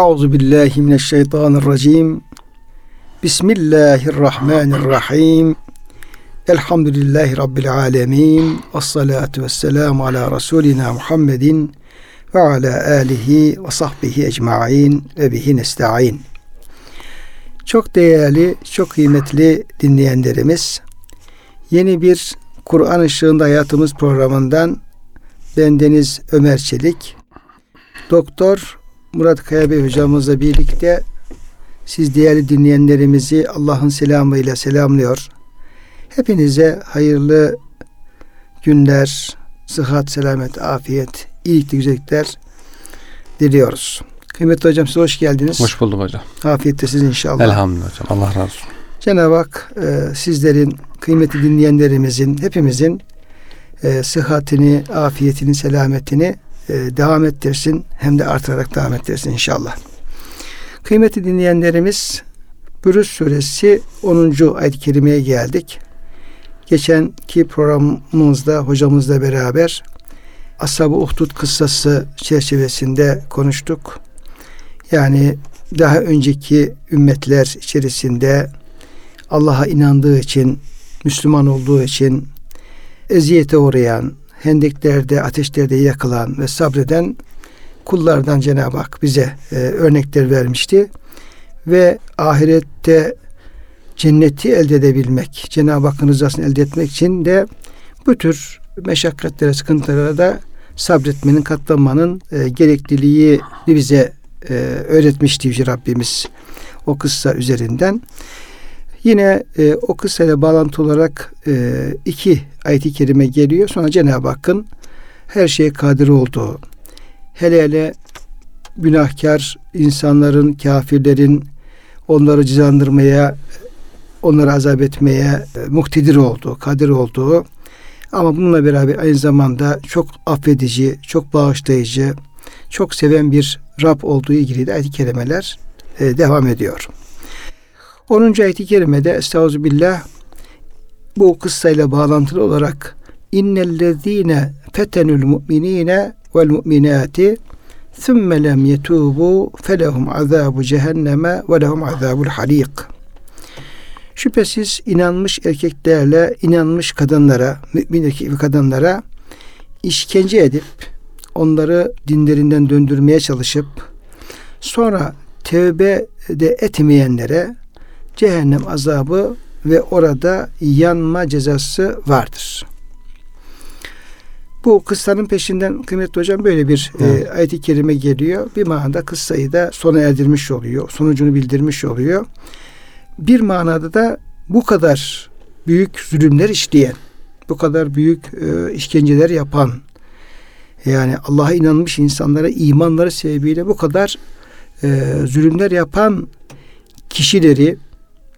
Euzu billahi mineşşeytanirracim. Bismillahirrahmanirrahim. Elhamdülillahi rabbil alamin. Ves salatu ala rasulina Muhammedin ve ala alihi ve sahbihi ecmaîn ve bihi nestaîn. Çok değerli, çok kıymetli dinleyenlerimiz, yeni bir Kur'an ışığında hayatımız programından bendeniz Ömer Çelik, Doktor Murat Kaya Bey hocamızla birlikte siz değerli dinleyenlerimizi Allah'ın selamıyla selamlıyor. Hepinize hayırlı günler, sıhhat, selamet, afiyet, iyilik, güzellikler diliyoruz. Kıymetli hocam size hoş geldiniz. Hoş bulduk hocam. Afiyette siz inşallah. Elhamdülillah hocam. Allah razı olsun. Cenab-ı Hak e, sizlerin, kıymetli dinleyenlerimizin, hepimizin e, sıhhatini, afiyetini, selametini devam ettirsin. Hem de artarak devam ettirsin inşallah. Kıymetli dinleyenlerimiz, Bürüz suresi 10. ayet-i kerimeye geldik. Geçenki programımızda hocamızla beraber Ashab-ı Uhdud kıssası çerçevesinde konuştuk. Yani daha önceki ümmetler içerisinde Allah'a inandığı için, Müslüman olduğu için eziyete uğrayan, hendeklerde, ateşlerde yakılan ve sabreden kullardan Cenab-ı Hak bize e, örnekler vermişti. Ve ahirette cenneti elde edebilmek, Cenab-ı Hakk'ın rızasını elde etmek için de bu tür meşakkatlere, sıkıntılara da sabretmenin, katlanmanın e, gerekliliği bize e, öğretmişti Yüce Rabbimiz o kıssa üzerinden. Yine e, o kıssayla bağlantı olarak e, iki ayet-i kerime geliyor. Sonra Cenab-ı Hakk'ın her şeye kadir olduğu, hele hele günahkar insanların, kafirlerin onları cezandırmaya, onları azap etmeye e, muhtedir olduğu, kadir olduğu ama bununla beraber aynı zamanda çok affedici, çok bağışlayıcı, çok seven bir Rab olduğu ilgili de ayet-i kerimeler e, devam ediyor. 10. ayet-i kerimede Estağfirullah bu kıssayla bağlantılı olarak innellezine fetenul mu'minine vel mu'minati thumme lem yetubu felehum azabu cehenneme ve lehum azabul harik. Şüphesiz inanmış erkeklerle inanmış kadınlara, mümin erkek ve kadınlara işkence edip onları dinlerinden döndürmeye çalışıp sonra tevbe de etmeyenlere cehennem azabı ve orada yanma cezası vardır. Bu kıssanın peşinden kıymetli hocam böyle bir e, evet. e, ayet-i kerime geliyor. Bir manada kıssayı da sona erdirmiş oluyor. Sonucunu bildirmiş oluyor. Bir manada da bu kadar büyük zulümler işleyen, bu kadar büyük e, işkenceler yapan, yani Allah'a inanmış insanlara imanları sebebiyle bu kadar e, zulümler yapan kişileri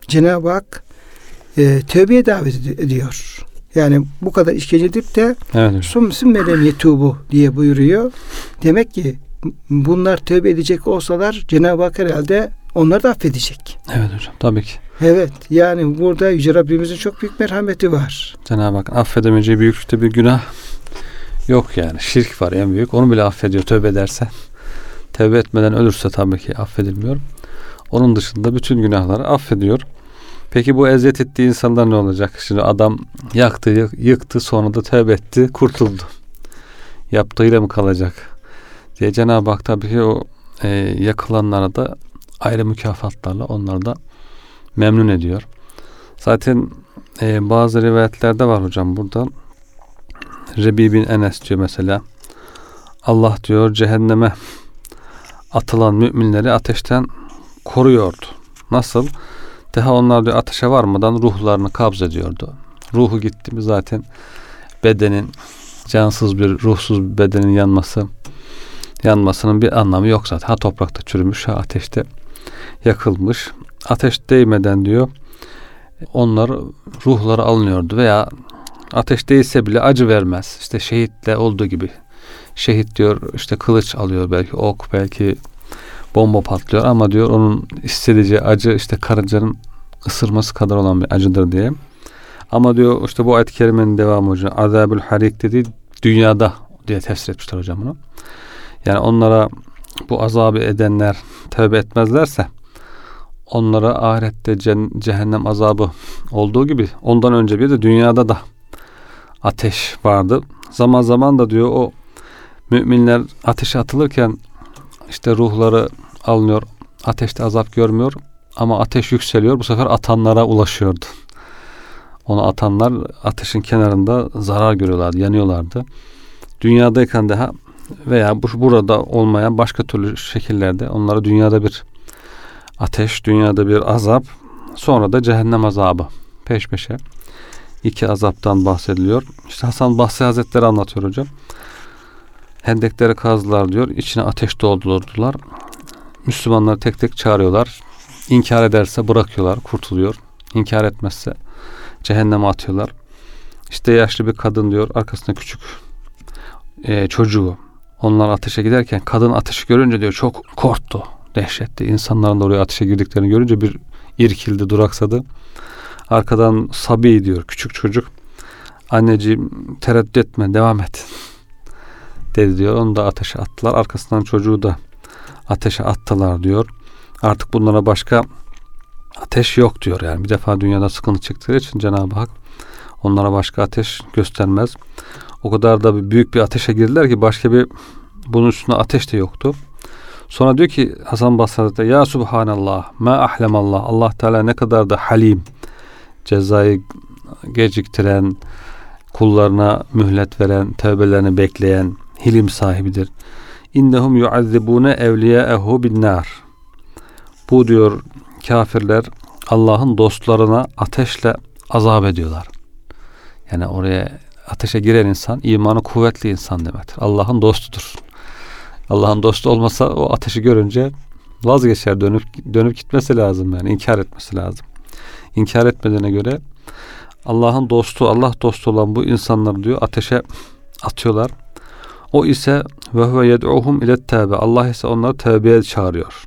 Cenab-ı Hak e, tövbeye davet ediyor. Yani bu kadar işkence edip de evet. sumsum melem yetubu diye buyuruyor. Demek ki bunlar tövbe edecek olsalar Cenab-ı Hak herhalde onları da affedecek. Evet hocam tabii ki. Evet yani burada Yüce Rabbimizin çok büyük merhameti var. Cenab-ı Hak affedemeyeceği büyüklükte bir günah yok yani. Şirk var en büyük. Onu bile affediyor tövbe ederse. Tövbe etmeden ölürse tabii ki affedilmiyor. Onun dışında bütün günahları affediyor. Peki bu eziyet ettiği insanlar ne olacak? Şimdi adam yaktı, yıktı, sonra da tövbe etti, kurtuldu. Yaptığıyla mı kalacak? Diye Cenab-ı Hak tabii ki o e, yakılanlara da ayrı mükafatlarla onları da memnun ediyor. Zaten e, bazı rivayetlerde var hocam burada. Rebi bin Enes diyor mesela. Allah diyor cehenneme atılan müminleri ateşten koruyordu. Nasıl? Daha onlar diyor ateşe varmadan ruhlarını kabz ediyordu. Ruhu gitti mi zaten bedenin cansız bir ruhsuz bir bedenin yanması yanmasının bir anlamı yok zaten. Ha toprakta çürümüş ha ateşte yakılmış. Ateş değmeden diyor onlar ruhları alınıyordu veya ateş değilse bile acı vermez. İşte şehitle olduğu gibi. Şehit diyor işte kılıç alıyor belki ok belki bomba patlıyor ama diyor onun istediği acı işte karıncanın ısırması kadar olan bir acıdır diye. Ama diyor işte bu ayet-i kerimenin devamı hocam. Azabül harik dediği dünyada diye tefsir etmişler hocam bunu. Yani onlara bu azabı edenler tövbe etmezlerse onlara ahirette cehennem azabı olduğu gibi ondan önce bir de dünyada da ateş vardı. Zaman zaman da diyor o müminler ateşe atılırken işte ruhları alınıyor. Ateşte azap görmüyor ama ateş yükseliyor. Bu sefer atanlara ulaşıyordu. Onu atanlar ateşin kenarında zarar görüyorlardı, yanıyorlardı. Dünyadayken daha veya bu burada olmayan başka türlü şekillerde onlara dünyada bir ateş, dünyada bir azap, sonra da cehennem azabı peş peşe iki azaptan bahsediliyor. İşte Hasan Basri Hazretleri anlatıyor hocam. Hendekleri kazdılar diyor. İçine ateş doldurdular. Müslümanları tek tek çağırıyorlar. İnkar ederse bırakıyorlar, kurtuluyor. İnkar etmezse cehenneme atıyorlar. İşte yaşlı bir kadın diyor arkasında küçük e, çocuğu. Onlar ateşe giderken kadın ateşi görünce diyor çok korktu. Dehşetti. İnsanların da oraya ateşe girdiklerini görünce bir irkildi, duraksadı. Arkadan Sabi diyor küçük çocuk. Anneciğim tereddüt etme devam et. Dedi diyor. Onu da ateşe attılar. Arkasından çocuğu da ateşe attılar diyor. Artık bunlara başka ateş yok diyor yani. Bir defa dünyada sıkıntı çıktığı için Cenab-ı Hak onlara başka ateş göstermez. O kadar da büyük bir ateşe girdiler ki başka bir bunun üstünde ateş de yoktu. Sonra diyor ki Hasan Basra'da ya Subhanallah ma ahlemallah Allah Teala ne kadar da halim cezayı geciktiren kullarına mühlet veren tövbelerini bekleyen hilim sahibidir. İnnehum yuazzibune evliyaehu bin nar. Bu diyor kafirler Allah'ın dostlarına ateşle azap ediyorlar. Yani oraya ateşe giren insan imanı kuvvetli insan demektir. Allah'ın dostudur. Allah'ın dostu olmasa o ateşi görünce vazgeçer dönüp dönüp gitmesi lazım yani inkar etmesi lazım. İnkar etmediğine göre Allah'ın dostu, Allah dostu olan bu insanları diyor ateşe atıyorlar. O ise ve huve yed'uhum ile tevbe. Allah ise onları tevbeye çağırıyor.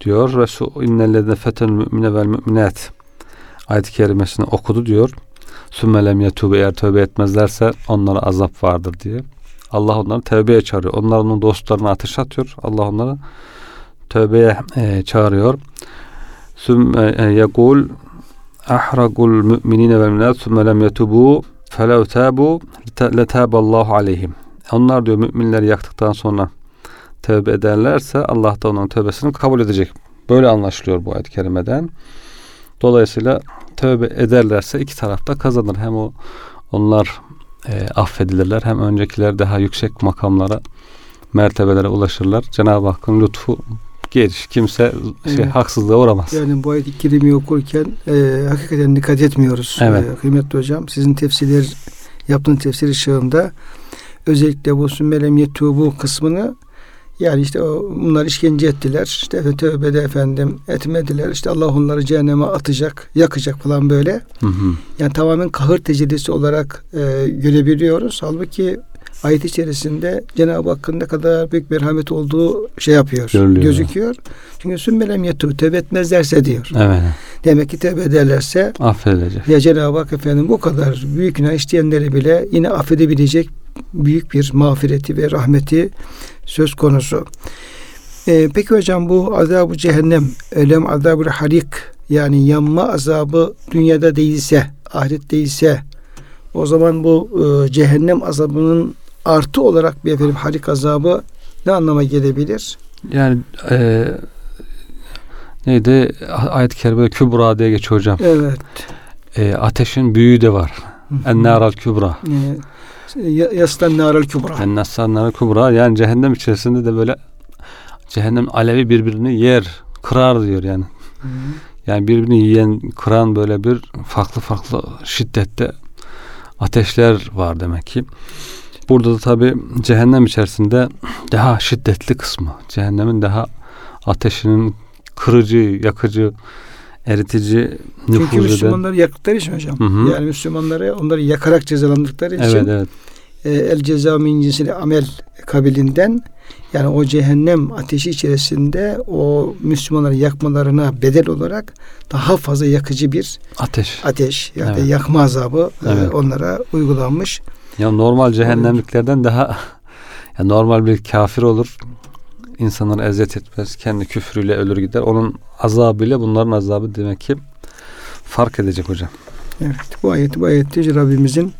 Diyor Resul innellezine feten mümine vel müminat ayet-i kerimesini okudu diyor. Sümmelem yetube eğer tövbe etmezlerse onlara azap vardır diye. Allah onları tövbeye çağırıyor. Onlar onun dostlarına ateş atıyor. Allah onları tövbeye e, çağırıyor. Sümme e, yekul ahragul müminine vel müminat sümme lem yetubu felev tabu letaballahu aleyhim. Onlar diyor müminleri yaktıktan sonra tövbe ederlerse Allah da onun tövbesini kabul edecek. Böyle anlaşılıyor bu ayet-i kerimeden. Dolayısıyla tövbe ederlerse iki tarafta kazanır. Hem o onlar e, affedilirler hem öncekiler daha yüksek makamlara mertebelere ulaşırlar. Cenab-ı Hakk'ın lütfu geliş. Kimse şey, evet. haksızlığa uğramaz. Yani bu ayet-i kerimi okurken e, hakikaten dikkat etmiyoruz. Evet. E, kıymetli hocam sizin tefsirler yaptığın tefsir ışığında özellikle bu sümmelem yetubu kısmını yani işte o, bunlar işkence ettiler. İşte tövbede efendim etmediler. İşte Allah onları cehenneme atacak, yakacak falan böyle. Hı hı. Yani tamamen kahır tecellisi olarak e, görebiliyoruz. Halbuki ayet içerisinde Cenab-ı Hakk'ın ne kadar büyük merhamet olduğu şey yapıyor. Görülüyor. Gözüküyor. Çünkü sümmelem yetu tövbe etmezlerse diyor. Evet. Demek ki tövbe ederlerse affedilecek. Ya Cenab-ı Hak efendim bu kadar büyük günah işleyenleri bile yine affedebilecek büyük bir mağfireti ve rahmeti söz konusu. Ee, peki hocam bu azabı cehennem, ölem azabı harik yani yanma azabı dünyada değilse, ahiret değilse o zaman bu e, cehennem azabının artı olarak bir efendim harik azabı ne anlama gelebilir? Yani e, neydi ayet-i kerimede kübra diye geçiyor hocam. Evet. E, ateşin büyüğü de var. En-naral kübra. Evet. Yaslan naral kübra. En naral kübra. Yani cehennem içerisinde de böyle cehennem alevi birbirini yer, kırar diyor yani. Hı. Yani birbirini yiyen, kıran böyle bir farklı farklı şiddette ateşler var demek ki. Burada da tabi cehennem içerisinde daha şiddetli kısmı. Cehennemin daha ateşinin kırıcı, yakıcı, eritici nüfuz Çünkü Müslümanları yaktıkları için hocam. Hı hı. Yani Müslümanları onları yakarak cezalandırdıkları için. Evet evet. E, el ceza min cinsili amel kabilinden yani o cehennem ateşi içerisinde o Müslümanları yakmalarına bedel olarak daha fazla yakıcı bir ateş ateş yani evet. yakma azabı e, evet. onlara uygulanmış. Ya normal cehennemliklerden daha ya normal bir kafir olur insanları eziyet etmez, kendi küfrüyle ölür gider. Onun azabıyla bunların azabı demek ki fark edecek hocam. Evet bu ayet bu ayette Rabbimizin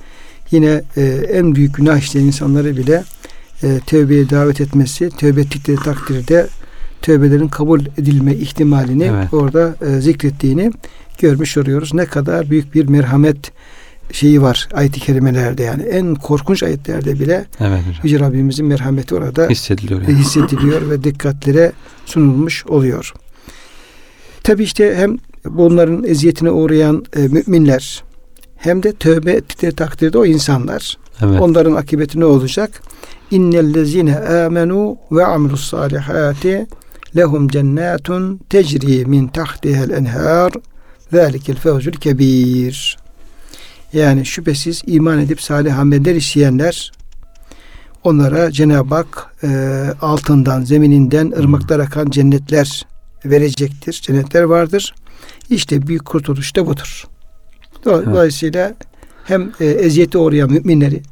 yine e, en büyük günah işleyen insanları bile e, tövbeye davet etmesi, tövbe ettikleri takdirde tövbelerin kabul edilme ihtimalini Evet. orada e, zikrettiğini görmüş oluyoruz. Ne kadar büyük bir merhamet şeyi var ayet-i kerimelerde yani en korkunç ayetlerde bile Evet hocam. Yüce Rabbimizin merhameti orada Hissediliyor yani. hissediliyor ve dikkatlere sunulmuş oluyor. Tabi işte hem bunların eziyetine uğrayan e, müminler hem de tövbe ettikleri takdirde o insanlar Evet. onların akıbeti ne olacak? İnnellezine amenu ve amilus salihati lehum cennetun tecri min tahtihel enhar zalikel fevzul kebir. Yani şüphesiz iman edip salih ameller işleyenler onlara Cenab-ı Hak e, altından, zemininden ırmaklar akan cennetler verecektir. Cennetler vardır. İşte büyük kurtuluş da budur. Do- Dolayısıyla hem e, eziyete uğrayan müminleri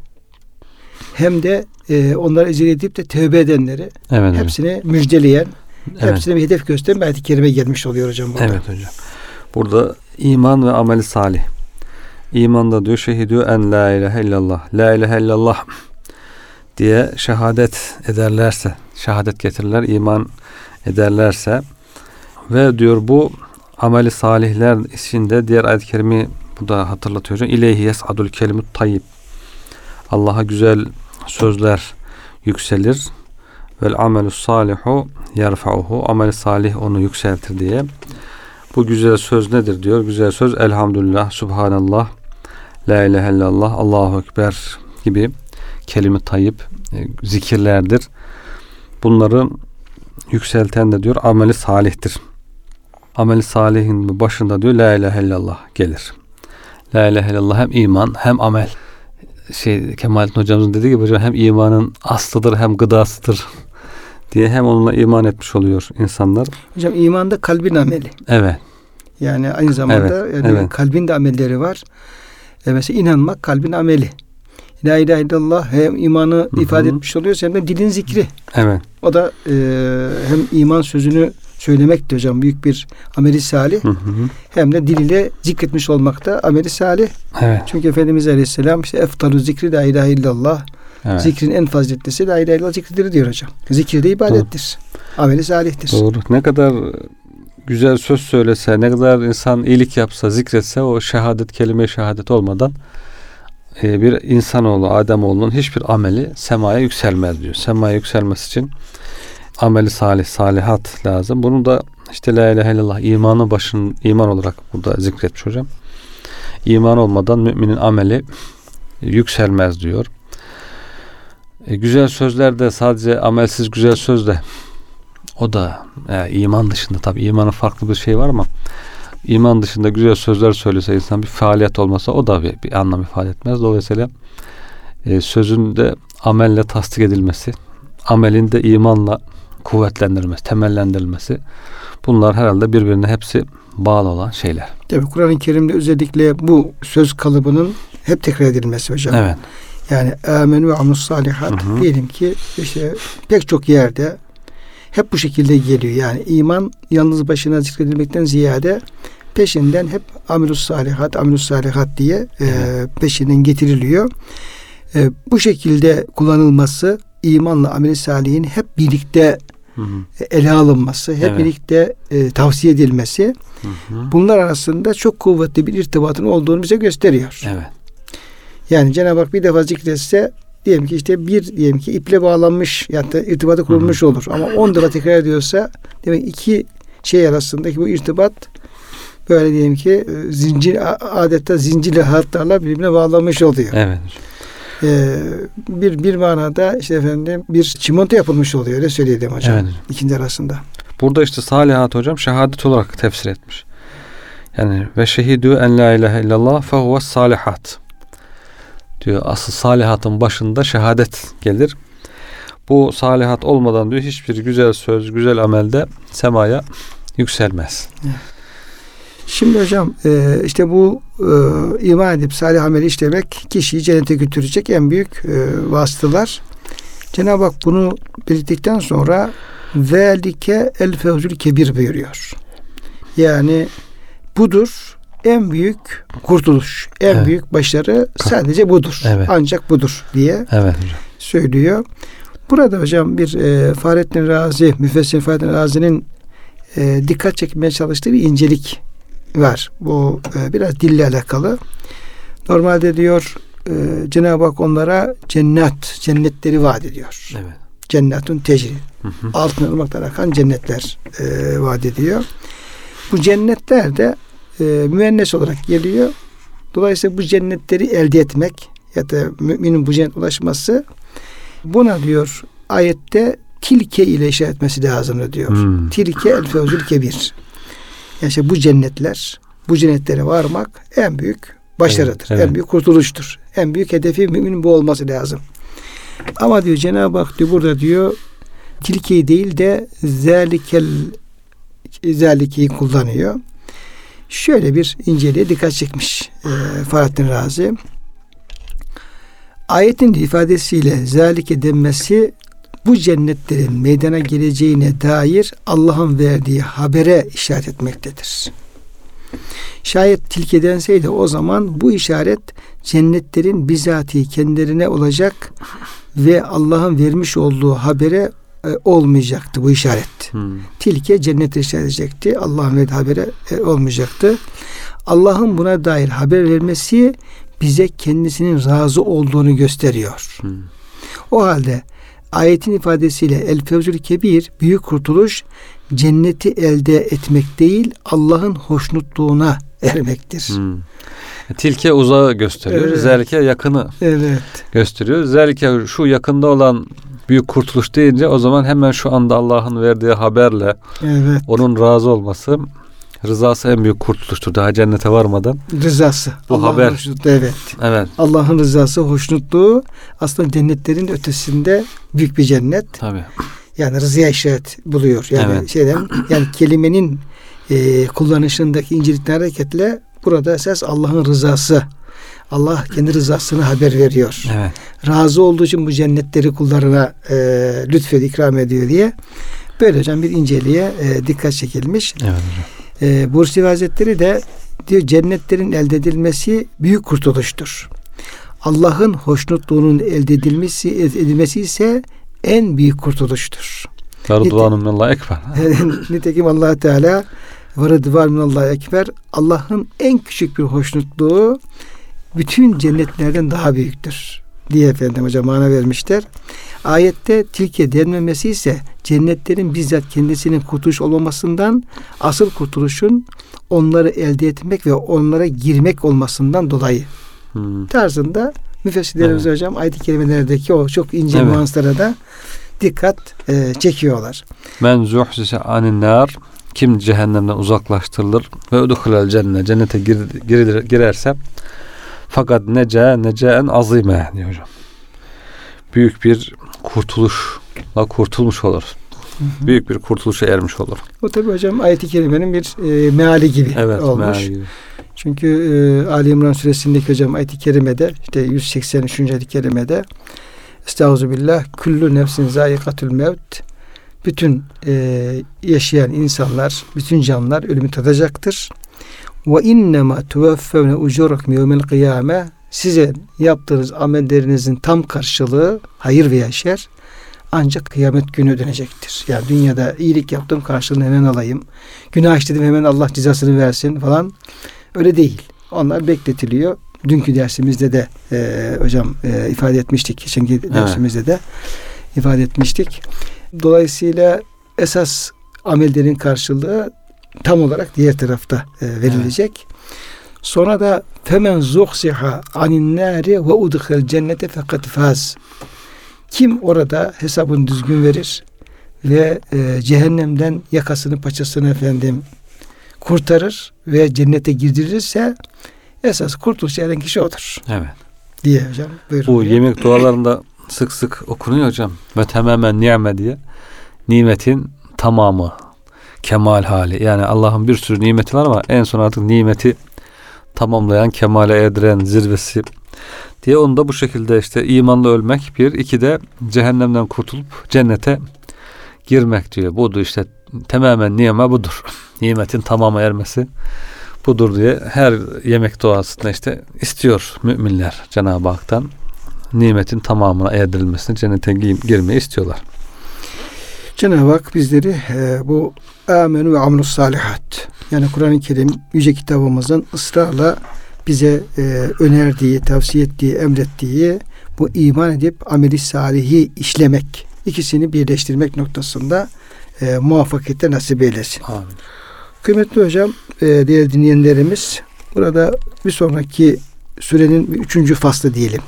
hem de e, onları eziyet edip de tövbe edenleri Evet hepsini müjdeleyen, Evet. hepsine bir hedef gösteren bir ayet-i kerime gelmiş oluyor hocam burada. Evet hocam. Burada iman ve ameli salih. İmanda diyor şehidü en la ilahe illallah. La ilahe illallah diye şehadet ederlerse, şehadet getirirler, iman ederlerse ve diyor bu ameli salihler içinde diğer ayet-i kerimi bu da hatırlatıyor. İleyhi yes'adul kelimut tayyib. Allah'a güzel sözler yükselir. Vel amelü salihu yerfa'uhu. Amel salih onu yükseltir diye. Bu güzel söz nedir diyor. Güzel söz elhamdülillah, subhanallah, la ilahe illallah, Allahu ekber gibi kelime tayyip e, zikirlerdir. Bunları yükselten de diyor ameli salihtir. Ameli salihin başında diyor la ilahe illallah gelir. La ilahe illallah hem iman hem amel. Şey Kemalettin hocamızın dediği gibi hocam hem imanın aslıdır hem gıdasıdır diye hem onunla iman etmiş oluyor insanlar. Hocam imanda kalbin ameli. Evet. Yani aynı zamanda Evet, yani evet. kalbin de amelleri var. E mesela inanmak kalbin ameli. La ilahe illallah hem imanı Hı hı. ifade etmiş oluyor hem de dilin zikri. Evet. O da e, hem iman sözünü söylemek de hocam büyük bir ameli salih Hı hı. hem de dil ile zikretmiş olmak da ameli salih. Evet. Çünkü Efendimiz Aleyhisselam işte eftalu zikri la ilahe illallah. evet. Zikrin en faziletlisi la ilahe illallah zikridir diyor hocam. Zikir de ibadettir. Ameli salihtir. Doğru. Ne kadar güzel söz söylese, ne kadar insan iyilik yapsa, zikretse o şehadet, kelime şehadet olmadan e, bir insanoğlu, Ademoğlunun hiçbir ameli semaya yükselmez diyor. Semaya yükselmesi için ameli salih, salihat lazım. Bunu da işte la ilahe illallah imanı başın iman olarak burada zikretmiş hocam. İman olmadan müminin ameli yükselmez diyor. E, güzel sözler de sadece amelsiz güzel söz de o da e, iman dışında tabi imanın farklı bir şey var ama iman dışında güzel sözler söylese insan bir faaliyet olmasa o da bir, bir anlam ifade etmez. Dolayısıyla e, sözün de amelle tasdik edilmesi, amelin de imanla kuvvetlendirilmesi, temellendirilmesi bunlar herhalde birbirine hepsi bağlı olan şeyler. Tabi Kur'an-ı Kerim'de özellikle bu söz kalıbının hep tekrar edilmesi hocam. Evet. Yani amen ve amus salihat diyelim ki işte pek çok yerde hep bu şekilde geliyor. Yani iman yalnız başına zikredilmekten ziyade peşinden hep amelus salihat, amelus salihat diye e, peşinden getiriliyor. E, bu şekilde kullanılması imanla amel salihin hep birlikte Hı hı. ele alınması, hep Evet. birlikte e, tavsiye edilmesi Hı hı. bunlar arasında çok kuvvetli bir irtibatın olduğunu bize gösteriyor. Evet. Yani Cenab-ı Hak bir defa zikretse diyelim ki işte bir diyelim ki iple bağlanmış ya da irtibatı kurulmuş olur. Ama on defa tekrar ediyorsa demek iki şey arasındaki bu irtibat böyle diyelim ki e, zincir adeta zincirli hatlarla birbirine bağlanmış oluyor. Evet. Ee, bir bir manada işte efendim bir çimento yapılmış oluyor öyle söyleyelim hocam. Evet. İkindi arasında. Burada işte salihat hocam şehadet olarak tefsir etmiş. Yani ve şehidü en la ilahe illallah fehuve salihat. Diyor asıl salihatın başında şehadet gelir. Bu salihat olmadan diyor hiçbir güzel söz, güzel amelde semaya yükselmez. Şimdi hocam e, işte bu e, iman edip salih ameli işlemek kişiyi cennete götürecek en büyük e, vasıtalar. Cenab-ı Hak bunu belirttikten sonra Velike el fevzül kebir buyuruyor. Yani budur en büyük kurtuluş, en Evet. büyük başarı sadece budur. Evet. Ancak budur diye Evet söylüyor. Burada hocam bir e, Fahrettin Razi, müfessir Fahrettin Razi'nin e, dikkat çekmeye çalıştığı bir incelik var. Bu e, biraz dille alakalı. Normalde diyor e, Cenab-ı Hak onlara cennet, cennetleri vaat ediyor. Evet. Cennetun tecri. Hı hı. Altın ırmaklar akan cennetler e, vaat ediyor. Bu cennetler de e, müennes olarak geliyor. Dolayısıyla bu cennetleri elde etmek ya da müminin bu cennet ulaşması buna diyor ayette tilke ile işaret etmesi lazım diyor. Hmm. Tilke el fevzül kebir. Yani işte bu cennetler, bu cennetlere varmak en büyük başarıdır. Evet, evet. En büyük kurtuluştur. En büyük hedefi müminin bu olması lazım. Ama diyor Cenab-ı Hak diyor burada diyor tilkeyi değil de zelikel zelikeyi kullanıyor. Şöyle bir inceliğe dikkat çekmiş e, Fahrettin Razi. Ayetin ifadesiyle zalike denmesi bu cennetlerin meydana geleceğine dair Allah'ın verdiği habere işaret etmektedir. Şayet tilke denseydi o zaman bu işaret cennetlerin bizatihi kendilerine olacak ve Allah'ın vermiş olduğu habere e, olmayacaktı bu işaret. Hmm. Tilke cennete işaret edecekti. Allah'ın verdiği habere e, olmayacaktı. Allah'ın buna dair haber vermesi bize kendisinin razı olduğunu gösteriyor. Hmm. O halde ayetin ifadesiyle el fevzül kebir büyük kurtuluş cenneti elde etmek değil Allah'ın hoşnutluğuna ermektir. Hmm. Tilke uzağı gösteriyor. Evet. Zelke yakını Evet. gösteriyor. Zelke şu yakında olan büyük kurtuluş deyince o zaman hemen şu anda Allah'ın verdiği haberle Evet. onun razı olması rızası en büyük kurtuluştur. Daha cennete varmadan. Rızası. Bu Allah'ın haber. hoşnutluğu, evet. Evet. Allah'ın rızası, hoşnutluğu aslında cennetlerin ötesinde büyük bir cennet. Tabii. Yani rızaya işaret buluyor. Yani Evet. şeyden yani kelimenin e, kullanışındaki incelikten hareketle burada esas Allah'ın rızası. Allah kendi rızasını haber veriyor. Evet. Razı olduğu için bu cennetleri kullarına e, lütfediyor, ikram ediyor diye. Böyle hocam bir inceliğe e, dikkat çekilmiş. Evet. E, Bursi Hazretleri de diyor cennetlerin elde edilmesi büyük kurtuluştur. Allah'ın hoşnutluğunun elde edilmesi, edilmesi ise en büyük kurtuluştur. Rıdvanun minallah ekber. Nitekim allah Teala ve rıdvan minallah ekber Allah'ın en küçük bir hoşnutluğu bütün cennetlerden daha büyüktür diye efendim hocam mana vermişler. Ayette tilke denmemesi ise cennetlerin bizzat kendisinin kurtuluş olmamasından asıl kurtuluşun onları elde etmek ve onlara girmek olmasından dolayı Hmm. tarzında müfessirlerimiz hocam ayet-i kerimelerdeki o çok ince Evet. nüanslara da dikkat e, çekiyorlar. Men zuhsise anin nar kim cehennemden uzaklaştırılır ve udhulel cennet cennete gir, girilir, girerse fakat nece neceen azime diyor hocam. Büyük bir kurtuluşla kurtulmuş olur. Büyük bir kurtuluşa ermiş olur. Bu tabi hocam ayet-i kerimenin bir e, meali gibi Evet. olmuş. meal gibi. Çünkü e, Ali İmran suresindeki hocam ayet-i kerimede işte 183. ayet-i kerimede Estağfirullah kullu nefsin zayikatül mevt bütün e, yaşayan insanlar, bütün canlılar ölümü tadacaktır. Ve innema tuveffevne ucurakum yevmel kıyame size yaptığınız amellerinizin tam karşılığı hayır veya şer ancak kıyamet günü ödenecektir. Yani dünyada iyilik yaptım karşılığını hemen alayım. Günah işledim hemen Allah cezasını versin falan. Öyle değil. Onlar bekletiliyor. Dünkü dersimizde de e, hocam e, ifade etmiştik. Geçenki dersimizde de ifade etmiştik. Dolayısıyla esas amellerin karşılığı tam olarak diğer tarafta e, verilecek. Sonra da femen zuhsiha anin nari ve udkhil cennete fakat faz. Kim orada hesabını düzgün verir ve e, cehennemden yakasını paçasını efendim kurtarır ve cennete girdirirse esas kurtuluş eren kişi odur Evet. diye hocam buyurun. Bu yemek dualarında sık sık okunuyor hocam. Ve tamamen ni'me diye. Nimetin tamamı. Kemal hali. Yani Allah'ın bir sürü nimeti var ama en son artık nimeti tamamlayan, kemale erdiren zirvesi diye onu da bu şekilde işte imanla ölmek bir, iki de cehennemden kurtulup cennete girmek diyor. Budur işte tamamen niyeme budur. Nimetin tamamı ermesi budur diye her yemek duasında işte istiyor müminler Cenab-ı Hak'tan nimetin tamamına erdirilmesini cennete girmeyi istiyorlar. Cenab-ı Hak bizleri e, bu amenu ve amrus salihat yani Kur'an-ı Kerim yüce kitabımızın ısrarla bize e, önerdiği, tavsiye ettiği, emrettiği bu iman edip ameli salihi işlemek ikisini birleştirmek noktasında e, muvaffakiyette nasip eylesin. Amin. Kıymetli hocam, e, değerli dinleyenlerimiz burada bir sonraki sürenin üçüncü faslı diyelim.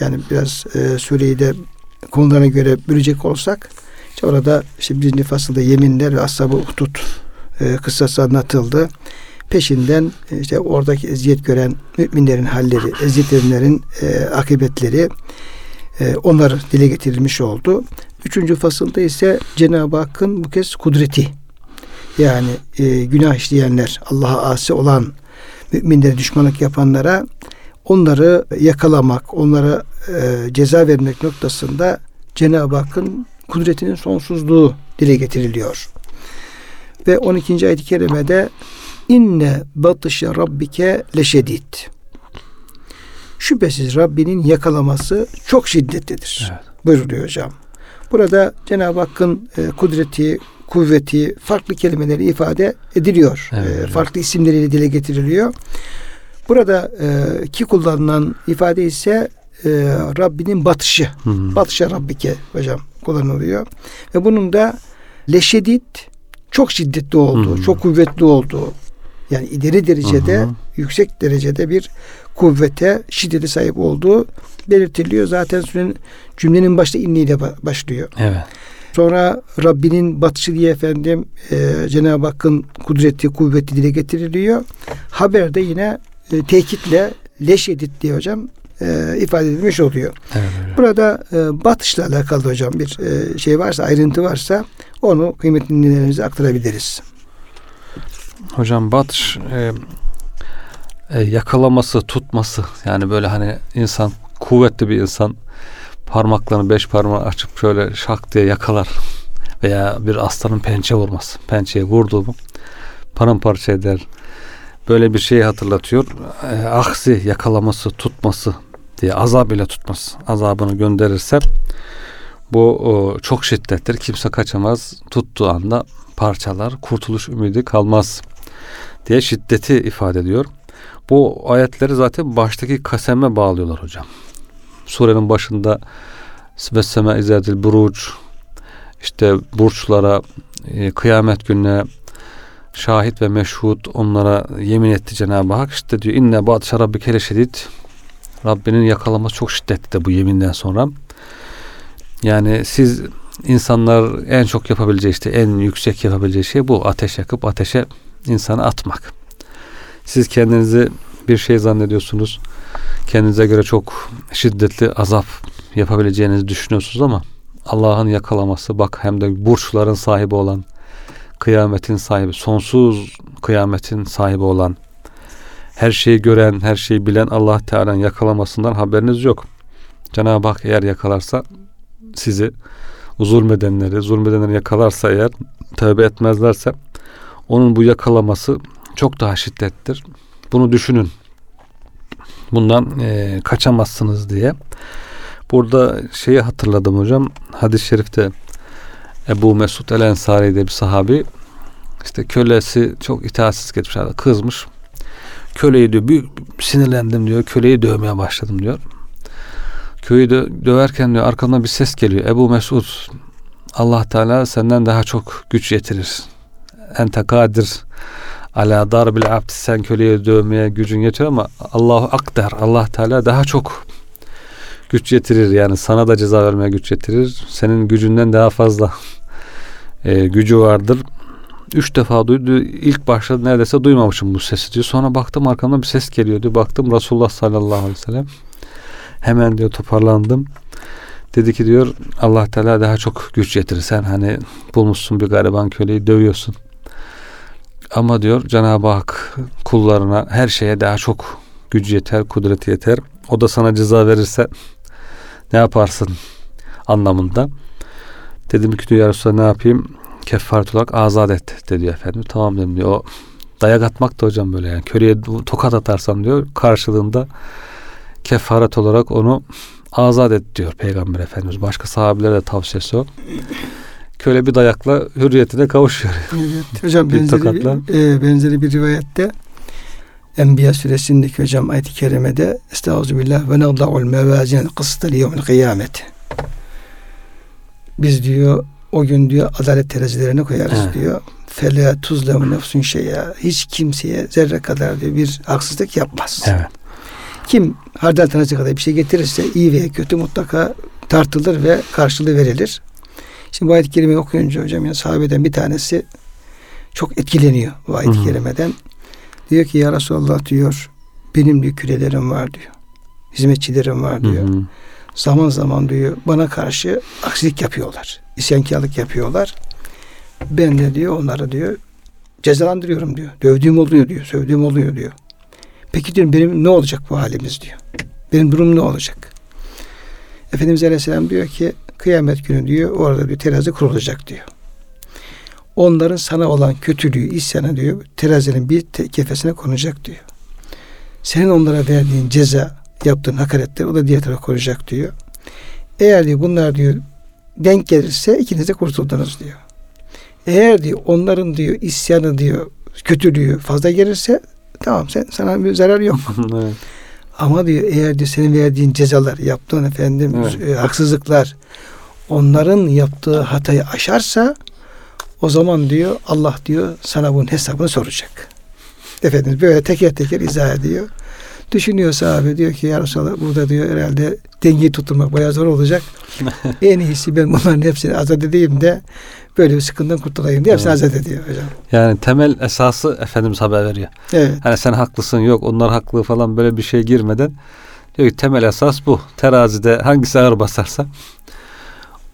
Yani biraz e, süreyi de konularına göre bölecek olsak işte orada işte birinci fasılda yeminler ve ashab-ı uhtut e, kıssası anlatıldı. Peşinden e, işte oradaki eziyet gören müminlerin halleri, eziyet edenlerin e, akıbetleri e, onlar dile getirilmiş oldu. Üçüncü fasılda ise Cenab-ı Hakk'ın bu kez kudreti yani e, günah işleyenler, Allah'a asi olan müminlere düşmanlık yapanlara onları yakalamak, onlara e, ceza vermek noktasında Cenab-ı Hakk'ın kudretinin sonsuzluğu dile getiriliyor. Ve 12. ayet-i kerimede inne batışa rabbike leşedid. Şüphesiz Rabbinin yakalaması çok şiddetlidir. Evet. Buyuruyor hocam. Burada Cenab-ı Hakk'ın e, kudreti, kuvveti farklı kelimeleri ifade ediliyor. Evet, e, farklı isimleriyle dile getiriliyor. Burada e, ki kullanılan ifade ise e, Rabbinin batışı. Hı hı. Batışa Rabbike hocam kullanılıyor. Ve bunun da leşedid çok şiddetli olduğu, hı çok kuvvetli olduğu yani ileri derecede, hı hı. yüksek derecede bir kuvvete, şiddete sahip olduğu belirtiliyor. Zaten sürenin, cümlenin başta inniyle başlıyor. Evet. Sonra Rabbinin batışı diye efendim e, Cenab-ı Hakk'ın kudreti, kuvveti dile getiriliyor. Haberde yine e, tekitle leş edit diye hocam e, ifade edilmiş oluyor. Evet, Burada e, batışla alakalı hocam bir e, şey varsa, ayrıntı varsa onu kıymetli dinleyenlerimize aktarabiliriz. Hocam batış e, e, yakalaması, tutması yani böyle hani insan kuvvetli bir insan parmaklarını beş parmağı açıp şöyle şak diye yakalar veya bir aslanın pençe vurması. Pençeye vurduğu mu paramparça eder. Böyle bir şeyi hatırlatıyor. E, aksi yakalaması, tutması diye azab ile tutması. Azabını gönderirse bu çok şiddettir. Kimse kaçamaz. Tuttuğu anda parçalar. Kurtuluş ümidi kalmaz diye şiddeti ifade ediyor. Bu ayetleri zaten baştaki kaseme bağlıyorlar hocam. Surenin başında ve sema izadil buruc işte burçlara e, kıyamet gününe şahit ve meşhut onlara yemin etti Cenab-ı Hak. İşte diyor inne ba'd rabbike şedid. Rabbinin yakalaması çok şiddetli de bu yeminden sonra. Yani siz insanlar en çok yapabileceği işte en yüksek yapabileceği şey bu. Ateş yakıp ateşe insanı atmak. Siz kendinizi bir şey zannediyorsunuz. Kendinize göre çok şiddetli azap yapabileceğinizi düşünüyorsunuz ama Allah'ın yakalaması bak hem de burçların sahibi olan kıyametin sahibi, sonsuz kıyametin sahibi olan her şeyi gören, her şeyi bilen Allah Teala'nın yakalamasından haberiniz yok. Cenab-ı Hak eğer yakalarsa sizi zulmedenleri, zulmedenleri yakalarsa eğer tövbe etmezlerse onun bu yakalaması çok daha şiddettir. Bunu düşünün. Bundan e, kaçamazsınız diye. Burada şeyi hatırladım hocam. Hadis-i şerifte Ebu Mesud el Ensari diye bir sahabi işte kölesi çok itaatsiz geçmiş. Kızmış. Köleyi diyor büyük sinirlendim diyor. Köleyi dövmeye başladım diyor. Köyü dö- döverken diyor arkamdan bir ses geliyor. Ebu Mesud Allah Teala senden daha çok güç yetirir. Ente kadir ala darbil abd sen köleyi dövmeye gücün yeter ama Allahu akder Allah Teala daha çok güç yetirir yani sana da ceza vermeye güç yetirir senin gücünden daha fazla e, gücü vardır üç defa duydu ilk başta neredeyse duymamışım bu sesi diyor sonra baktım arkamdan bir ses geliyor diyor baktım Resulullah sallallahu aleyhi ve sellem hemen diyor toparlandım dedi ki diyor Allah Teala daha çok güç yetirir sen hani bulmuşsun bir gariban köleyi dövüyorsun ama diyor Cenab-ı Hak kullarına her şeye daha çok gücü yeter, kudreti yeter. O da sana ceza verirse ne yaparsın anlamında. Dedim ki diyor Resulallah ne yapayım? Kefaret olarak azat et dedi efendim. Tamam dedim diyor. O dayak atmak da hocam böyle yani. Köreye tokat atarsam diyor. Karşılığında kefaret olarak onu azat et diyor Peygamber Efendimiz. Başka sahabilere de tavsiyesi o. Köle bir dayakla hürriyetine kavuşuyor. Evet. Hocam Bir benzeri tokatla. e, benzeri bir rivayette Enbiya suresindeki hocam ayet-i kerimede Estağfirullah ve nada'ul mevazin kısta liyevmil kıyameti. Biz diyor o gün diyor adalet terazilerine koyarız Evet. diyor. Fela tuzlemu nefsun şeyya. Hiç kimseye zerre kadar diyor bir haksızlık yapmaz. Evet. Kim hardal tanesi kadar bir şey getirirse iyi veya kötü mutlaka tartılır ve karşılığı verilir. Şimdi bu ayet-i kerimeyi okuyunca hocam ya sahabeden bir tanesi çok etkileniyor bu ayet-i kerimeden. Diyor ki ya Resulallah diyor benim diyor kölelerim var diyor. Hizmetçilerim var diyor. Hı hı. Zaman zaman diyor bana karşı aksilik yapıyorlar. İsyankarlık yapıyorlar. Ben de diyor onları diyor cezalandırıyorum diyor. Dövdüğüm oluyor diyor. Sövdüğüm oluyor diyor. Peki diyorum benim ne olacak bu halimiz diyor. Benim durum ne olacak? Efendimiz Aleyhisselam diyor ki kıyamet günü diyor orada bir terazi kurulacak diyor. Onların sana olan kötülüğü, isyanı diyor terazinin bir kefesine konacak diyor. Senin onlara verdiğin ceza, yaptığın hakaretler o da diğer tarafa konacak diyor. Eğer diyor bunlar diyor denk gelirse ikiniz de kurtuldunuz diyor. Eğer diyor onların diyor isyanı diyor kötülüğü fazla gelirse tamam sen sana bir zarar yok. evet. Ama diyor eğer diyor senin verdiğin cezalar, yaptığın efendim Evet. e, haksızlıklar onların yaptığı hatayı aşarsa o zaman diyor Allah diyor sana bunun hesabını soracak. Efendimiz böyle teker teker izah ediyor. Düşünüyor sahabe diyor ki ya Resulallah burada diyor herhalde dengeyi tutturmak bayağı zor olacak. en iyisi ben bunların hepsini azat edeyim de böyle bir sıkıntıdan kurtulayım diye hepsini Evet. azat ediyor hocam. Yani temel esası Efendimiz haber veriyor. Evet. Hani sen haklısın yok onlar haklı falan böyle bir şey girmeden diyor ki temel esas bu. Terazide hangisi ağır basarsa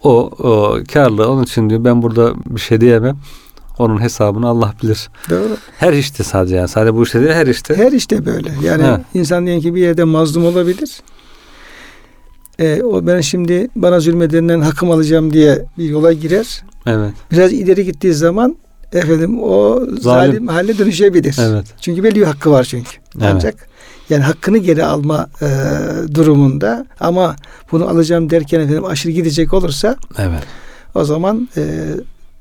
o, o karlı. Onun için diyor ben burada bir şey diyemem. Onun hesabını Allah bilir. Doğru. Her işte sadece yani. Sadece bu işte değil her işte. Her işte böyle. Yani Evet. insan diyelim ki bir yerde mazlum olabilir. Ee, o ben şimdi bana zulmedenden hakkım alacağım diye bir yola girer. Evet. Biraz ileri gittiği zaman efendim o zalim, haline dönüşebilir. Evet. Çünkü belli bir hakkı var çünkü. Evet. Ancak yani hakkını geri alma e, durumunda ama bunu alacağım derken efendim aşırı gidecek olursa Evet. o zaman e,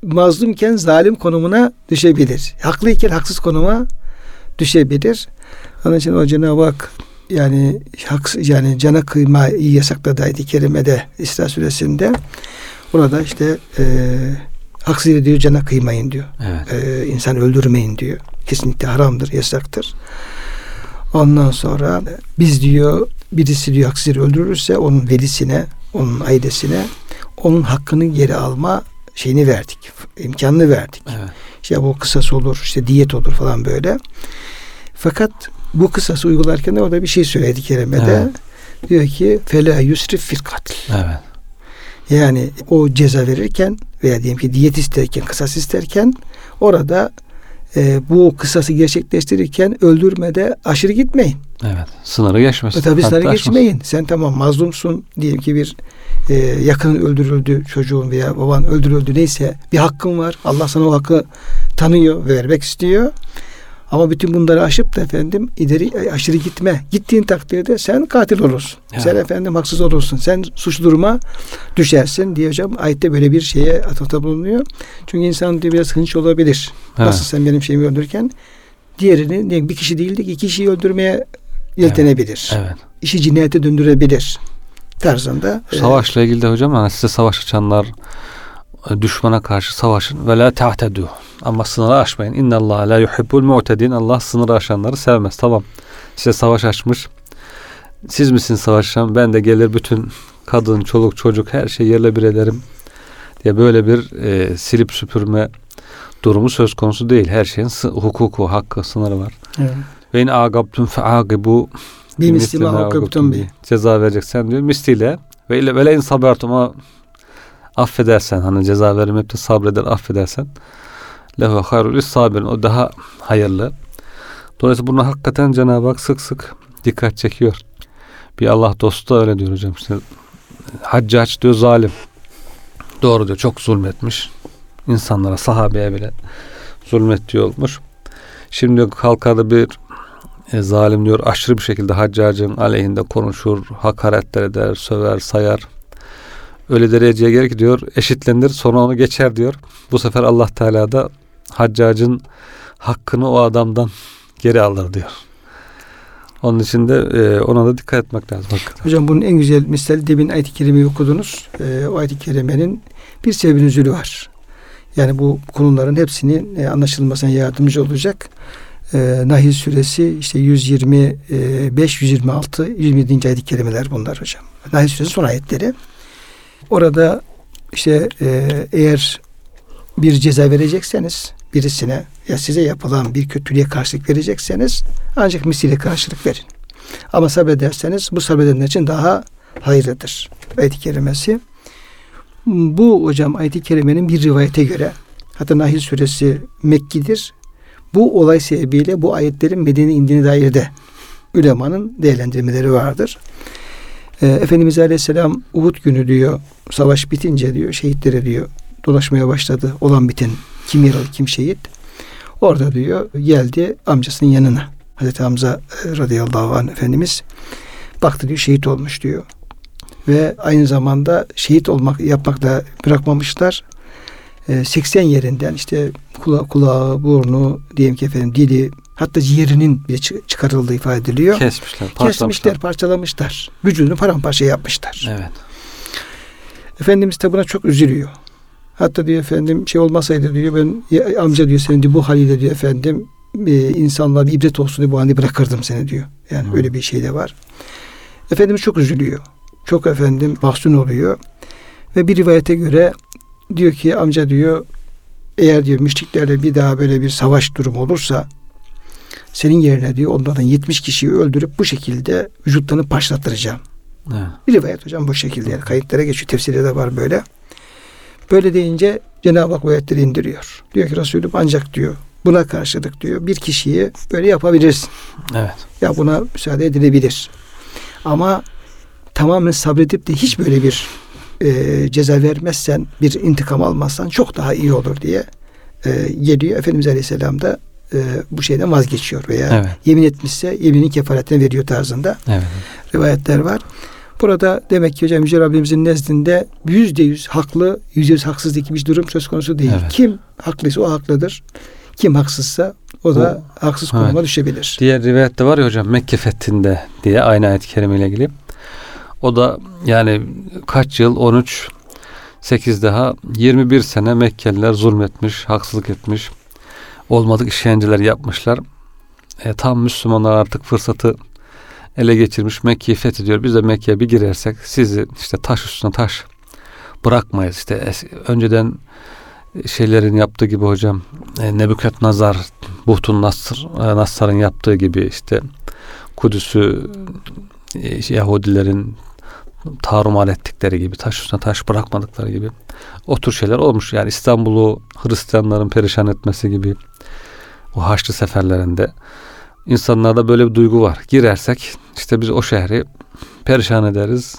mazlumken zalim konumuna düşebilir. Haklıyken haksız konuma düşebilir. Onun için o Cenab-ı Hak yani haks, yani cana kıymayı yasakladı ayet-i kerimede İsra suresinde. Burada işte e, haksız yere diyor cana kıymayın diyor. Evet. E, insan öldürmeyin diyor. Kesinlikle haramdır, yasaktır. Ondan sonra biz diyor birisi diyor haksız yere öldürürse onun velisine, onun ailesine onun hakkını geri alma şeyini verdik. imkanını verdik. Evet. İşte bu kısas olur, işte diyet olur falan böyle. Fakat bu kısası uygularken de orada bir şey söyledi kerimede. Evet. Diyor ki fela yusrif fil katil. Evet. Yani o ceza verirken veya diyelim ki diyet isterken, kısas isterken orada e, bu kısası gerçekleştirirken öldürmede aşırı gitmeyin. Evet. Sınırı geçmesin. E, tabii sınırı aşmasın. geçmeyin. Sen tamam mazlumsun. Diyelim ki bir e, yakının öldürüldü, çocuğun veya baban öldürüldü neyse bir hakkın var. Allah sana o hakkı tanıyor, vermek istiyor. Ama bütün bunları aşıp da efendim ileri e, aşırı gitme. Gittiğin takdirde sen katil olursun. Ya. Sen efendim haksız olursun. Sen suç duruma düşersin diye hocam ayette böyle bir şeye atıfta bulunuyor. Çünkü insan diyor biraz hınç olabilir. Evet. Nasıl sen benim şeyimi öldürürken diğerini bir kişi değil de iki kişiyi öldürmeye yeltenebilir Evet. işi cinayete döndürebilir tarzında. e, Savaşla ilgili de hocam hani size savaş açanlar e, düşmana karşı savaşın ve la ta'tedu. Ama sınırı aşmayın. İnna Allah la yuhibbul mu'tedin. Allah sınırı aşanları sevmez. Tamam. Size savaş açmış. Siz misiniz savaşan? Ben de gelir bütün kadın, çoluk, çocuk her şeyi yerle bir ederim diye böyle bir e, silip süpürme durumu söz konusu değil. Her şeyin hukuku, hakkı, sınırı var. evet. Ve in agabtum feagibu bir mislime akıbtum bir. Ceza vereceksen diyor misliyle ve ile vele in sabertum affedersen hani ceza vermeyip de sabreder affedersen lehu hayrul sabirin o daha hayırlı. Dolayısıyla bunu hakikaten Cenab-ı Hak sık sık dikkat çekiyor. Bir Allah dostu da öyle diyor hocam. İşte Haccaç diyor zalim. Doğru diyor. Çok zulmetmiş. İnsanlara, sahabeye bile zulmettiği olmuş. Şimdi kalkar da bir e, zalim diyor aşırı bir şekilde haccacın aleyhinde konuşur, hakaretler eder, söver, sayar. Öyle dereceye gelir ki diyor eşitlenir sonra onu geçer diyor. Bu sefer Allah Teala da haccacın hakkını o adamdan geri alır diyor. Onun için de e, ona da dikkat etmek lazım. Hakikaten. Hocam bunun en güzel misali demin ayet-i kerimeyi okudunuz. E, o ayet-i kerimenin bir sebebin üzülü var. Yani bu konuların hepsinin e, anlaşılmasına yardımcı olacak. E, Nahil suresi işte 125, 126, 127. ayet-i kerimeler bunlar hocam. Nahil suresi son ayetleri. Orada işte e, eğer bir ceza verecekseniz birisine ya size yapılan bir kötülüğe karşılık verecekseniz ancak misliyle karşılık verin. Ama sabrederseniz bu sabredenler için daha hayırlıdır. Ayet-i kerimesi. Bu hocam ayet-i kerimenin bir rivayete göre hatta Nahil suresi Mekki'dir. Bu olay sebebiyle bu ayetlerin Medine indiğine dair de ülemanın değerlendirmeleri vardır. Ee, Efendimiz Aleyhisselam Uhud günü diyor savaş bitince diyor şehitlere diyor dolaşmaya başladı. Olan biten kim yaralı kim şehit. Orada diyor geldi amcasının yanına. Hazreti Hamza e, radıyallahu anh Efendimiz baktı diyor şehit olmuş diyor. Ve aynı zamanda şehit olmak yapmak da bırakmamışlar. 80 yerinden işte kula, kulağı, burnu, diyelim ki efendim dili, hatta ciğerinin bile çıkarıldığı ifade ediliyor. Kesmişler, Kesmişler, parçalamışlar. Vücudunu paramparça yapmışlar. Evet. Efendimiz de buna çok üzülüyor. Hatta diyor efendim şey olmasaydı diyor ben amca diyor senin diyor, bu haliyle diyor efendim e, insanlığa bir ibret olsun diye bu halde bırakırdım seni diyor. Yani Hı. öyle bir şey de var. Efendimiz çok üzülüyor. Çok efendim mahzun oluyor. Ve bir rivayete göre diyor ki amca diyor eğer diyor müşriklerle bir daha böyle bir savaş durumu olursa senin yerine diyor onlardan 70 kişiyi öldürüp bu şekilde vücutlarını parçalattıracağım. Evet. Bir rivayet hocam bu şekilde yani kayıtlara geçiyor. Tefsirde de var böyle. Böyle deyince Cenab-ı Hak ayetleri indiriyor. Diyor ki Resulüm ancak diyor buna karşılık diyor bir kişiyi böyle yapabilirsin. Evet. Ya buna müsaade edilebilir. Ama tamamen sabredip de hiç böyle bir e, ceza vermezsen, bir intikam almazsan çok daha iyi olur diye e, geliyor. Efendimiz Aleyhisselam da e, bu şeyden vazgeçiyor veya evet. yemin etmişse yeminin kefaretini veriyor tarzında evet. rivayetler var. Burada demek ki hocam Yüce Rabbimizin nezdinde yüzde yüz haklı, yüzde yüz haksız diye bir durum söz konusu değil. Evet. Kim haklıysa o haklıdır. Kim haksızsa o da o, haksız konuma evet. düşebilir. Diğer rivayette var ya hocam Mekke fethinde diye aynı ayet-i kerime ile ilgili. O da yani kaç yıl 13 8 daha 21 sene Mekkeliler zulmetmiş, haksızlık etmiş. Olmadık işkenceler yapmışlar. E, tam Müslümanlar artık fırsatı ele geçirmiş Mekke'yi fethediyor. Biz de Mekke'ye bir girersek sizi işte taş üstüne taş bırakmayız. İşte önceden şeylerin yaptığı gibi hocam e, Nebüket Nazar Buhtun Nasr, e, Nassar'ın yaptığı gibi işte Kudüs'ü e, Yahudilerin tarumal ettikleri gibi taş üstüne taş bırakmadıkları gibi o tür şeyler olmuş. Yani İstanbul'u Hristiyanların perişan etmesi gibi o Haçlı seferlerinde insanlarda böyle bir duygu var. Girersek işte biz o şehri perişan ederiz.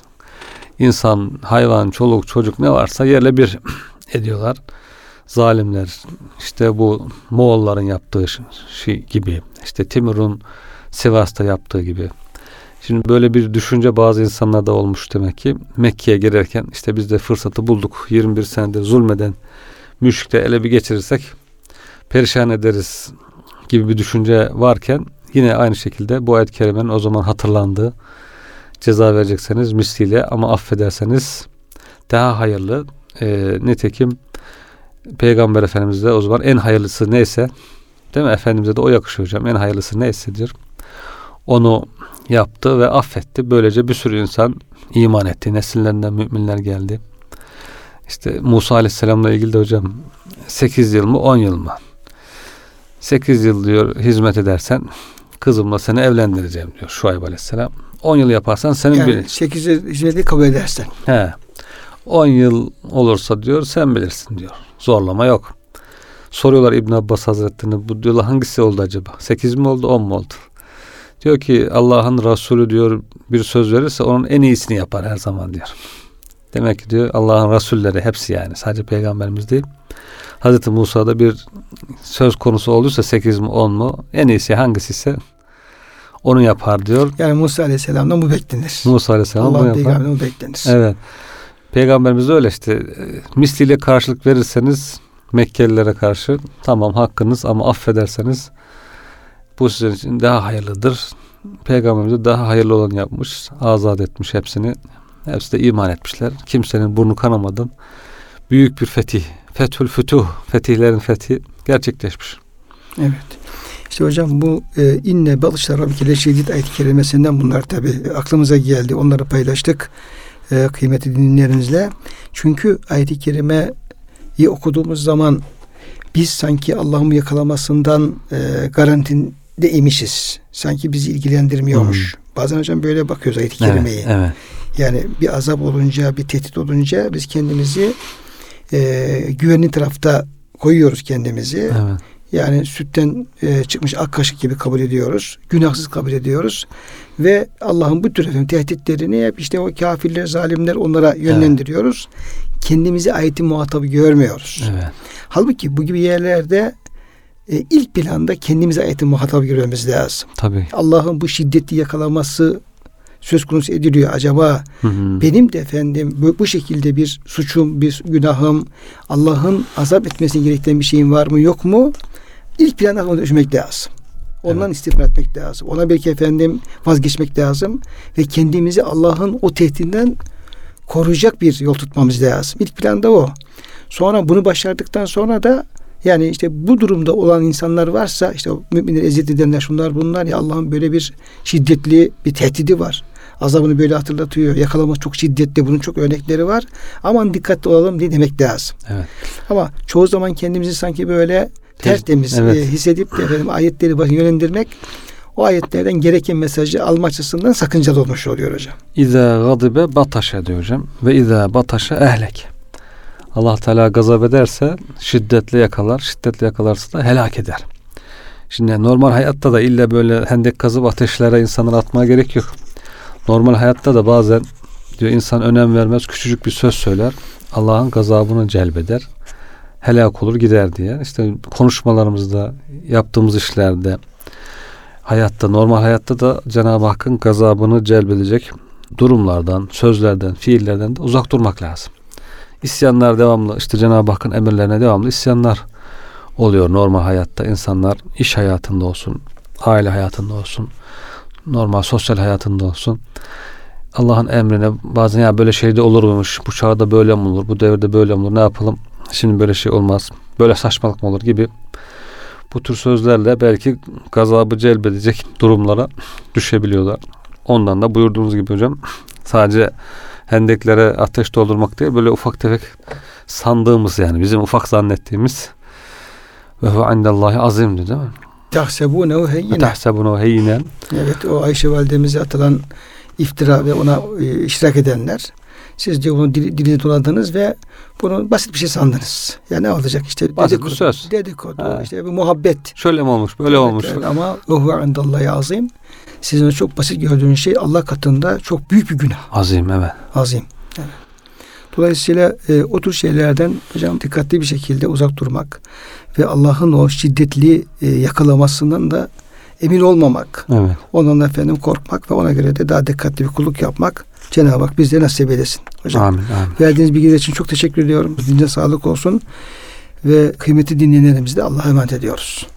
İnsan, hayvan, çoluk, çocuk ne varsa yerle bir ediyorlar. Zalimler işte bu Moğolların yaptığı şey gibi işte Timur'un Sivas'ta yaptığı gibi Şimdi böyle bir düşünce bazı insanlarda olmuş demek ki. Mekke'ye girerken işte biz de fırsatı bulduk. 21 senede zulmeden müşrikte ele bir geçirirsek perişan ederiz gibi bir düşünce varken yine aynı şekilde bu ayet-i kerimenin o zaman hatırlandığı ceza verecekseniz misliyle ama affederseniz daha hayırlı. E, nitekim Peygamber Efendimiz de o zaman en hayırlısı neyse değil mi? Efendimiz'e de o yakışıyor hocam. En hayırlısı neyse diyor. Onu yaptı ve affetti. Böylece bir sürü insan iman etti. Nesillerinden müminler geldi. İşte Musa Aleyhisselam'la ilgili de hocam 8 yıl mı 10 yıl mı? 8 yıl diyor hizmet edersen kızımla seni evlendireceğim diyor Şuayb Aleyhisselam. 10 yıl yaparsan senin yani bir... 8 yıl hizmeti kabul edersen. He. 10 yıl olursa diyor sen bilirsin diyor. Zorlama yok. Soruyorlar İbn Abbas Hazretleri'ne bu diyorlar hangisi oldu acaba? 8 mi oldu 10 mu oldu? Diyor ki Allah'ın Resulü diyor bir söz verirse onun en iyisini yapar her zaman diyor. Demek ki diyor Allah'ın Resulleri hepsi yani sadece peygamberimiz değil. Hazreti Musa'da bir söz konusu olduysa 8 mi 10 mu en iyisi hangisi ise onu yapar diyor. Yani Musa Aleyhisselam'dan bu beklenir. Musa Aleyhisselam Allah yapar. peygamberden bu beklenir. Evet. Peygamberimiz öyle işte. Misliyle karşılık verirseniz Mekkelilere karşı tamam hakkınız ama affederseniz bu sizin için daha hayırlıdır. Peygamberimiz de daha hayırlı olanı yapmış. Azat etmiş hepsini. Hepsi de iman etmişler. Kimsenin burnu kanamadan büyük bir fetih. Fethül fütuh. Fetihlerin fethi gerçekleşmiş. Evet. İşte hocam bu e, inne balışlar rabbike şedid ayet-i kerimesinden bunlar tabi aklımıza geldi. Onları paylaştık e, kıymetli dinleyenlerimizle. Çünkü ayet-i kerimeyi okuduğumuz zaman biz sanki Allah'ın yakalamasından e, garantinde imişiz. Sanki bizi ilgilendirmiyormuş. Bazen hocam böyle bakıyoruz ayet-i kerimeyi. Evet, evet. Yani bir azap olunca, bir tehdit olunca biz kendimizi e, güvenli tarafta koyuyoruz kendimizi. evet. Yani sütten e, çıkmış ak kaşık gibi kabul ediyoruz. Günahsız kabul ediyoruz. Ve Allah'ın bu tür efendim, tehditlerini hep işte o kafirler, zalimler onlara yönlendiriyoruz. Kendimizi ayetin muhatabı görmüyoruz. evet. Halbuki bu gibi yerlerde e, ilk planda kendimizi ayetin muhatabı görmemiz lazım. Tabii. Allah'ın bu şiddetli yakalaması söz konusu ediliyor. Acaba Hı hı. benim de efendim bu, bu şekilde bir suçum, bir günahım, Allah'ın azap etmesini gerektiren bir şeyim var mı yok mu? İlk planda onu düşünmek lazım. Ondan Evet. istiğfar etmek lazım. Ona belki efendim vazgeçmek lazım ve kendimizi Allah'ın o tehdidinden koruyacak bir yol tutmamız lazım. İlk planda o. Sonra bunu başardıktan sonra da yani işte bu durumda olan insanlar varsa işte müminleri eziyet edenler şunlar bunlar ya Allah'ın böyle bir şiddetli bir tehdidi var. Azabını böyle hatırlatıyor. Yakalaması çok şiddetli. Bunun çok örnekleri var. Aman dikkatli olalım diye demek lazım. Evet. Ama çoğu zaman kendimizi sanki böyle tertemiz Evet. e, hissedip de efendim ayetleri yönlendirmek o ayetlerden gereken mesajı alma açısından sakıncalı olmuş oluyor hocam. İza gadibe bataşa diyor hocam. Ve iza bataşa ehlek. Allah Teala gazap ederse şiddetle yakalar. Şiddetle yakalarsa da helak eder. Şimdi normal hayatta da illa böyle hendek kazıp ateşlere insanları atmaya gerek yok. Normal hayatta da bazen diyor insan önem vermez küçücük bir söz söyler. Allah'ın gazabını celbeder. Helak olur gider diye. İşte konuşmalarımızda, yaptığımız işlerde, hayatta, normal hayatta da Cenab-ı Hakk'ın gazabını celbedecek durumlardan, sözlerden, fiillerden de uzak durmak lazım. İsyanlar devamlı, işte Cenab-ı Hakk'ın emirlerine devamlı isyanlar oluyor normal hayatta. insanlar iş hayatında olsun, aile hayatında olsun, normal sosyal hayatında olsun. Allah'ın emrine bazen ya böyle şey de olur muymuş, bu çağda böyle mi olur, bu devirde böyle mi olur, ne yapalım, şimdi böyle şey olmaz, böyle saçmalık mı olur gibi bu tür sözlerle belki gazabı celbedecek durumlara düşebiliyorlar. Ondan da buyurduğunuz gibi hocam sadece hendeklere ateş doldurmak değil böyle ufak tefek sandığımız yani bizim ufak zannettiğimiz ve huve indallahi azimdi değil mi? Tahsebunehu Ve heyyine. tahsebunu heyyinen Evet o Ayşe validemize atılan iftira ve ona e, iştirak edenler siz diyor bunu dili, dilini doladınız ve bunu basit bir şey sandınız. Ya ne olacak işte Basit bir dedikodu, söz. dedikodu Ha. işte bir muhabbet. şöyle mi olmuş böyle Evet, olmuş. evet. ama uhuve indallahi azim. Sizin o çok basit gördüğünüz şey Allah katında çok büyük bir günah. Azim evet. Azim. Evet. Dolayısıyla e, o tür şeylerden hocam dikkatli bir şekilde uzak durmak ve Allah'ın o şiddetli e, yakalamasından da emin olmamak. Evet. Ondan efendim korkmak ve ona göre de daha dikkatli bir kulluk yapmak Cenab-ı Hak bizlere nasip eylesin. Hocam Amin amin. verdiğiniz bilgiler için çok teşekkür ediyorum. Dinle sağlık olsun ve kıymetli dinleyenlerimizi de Allah'a emanet ediyoruz.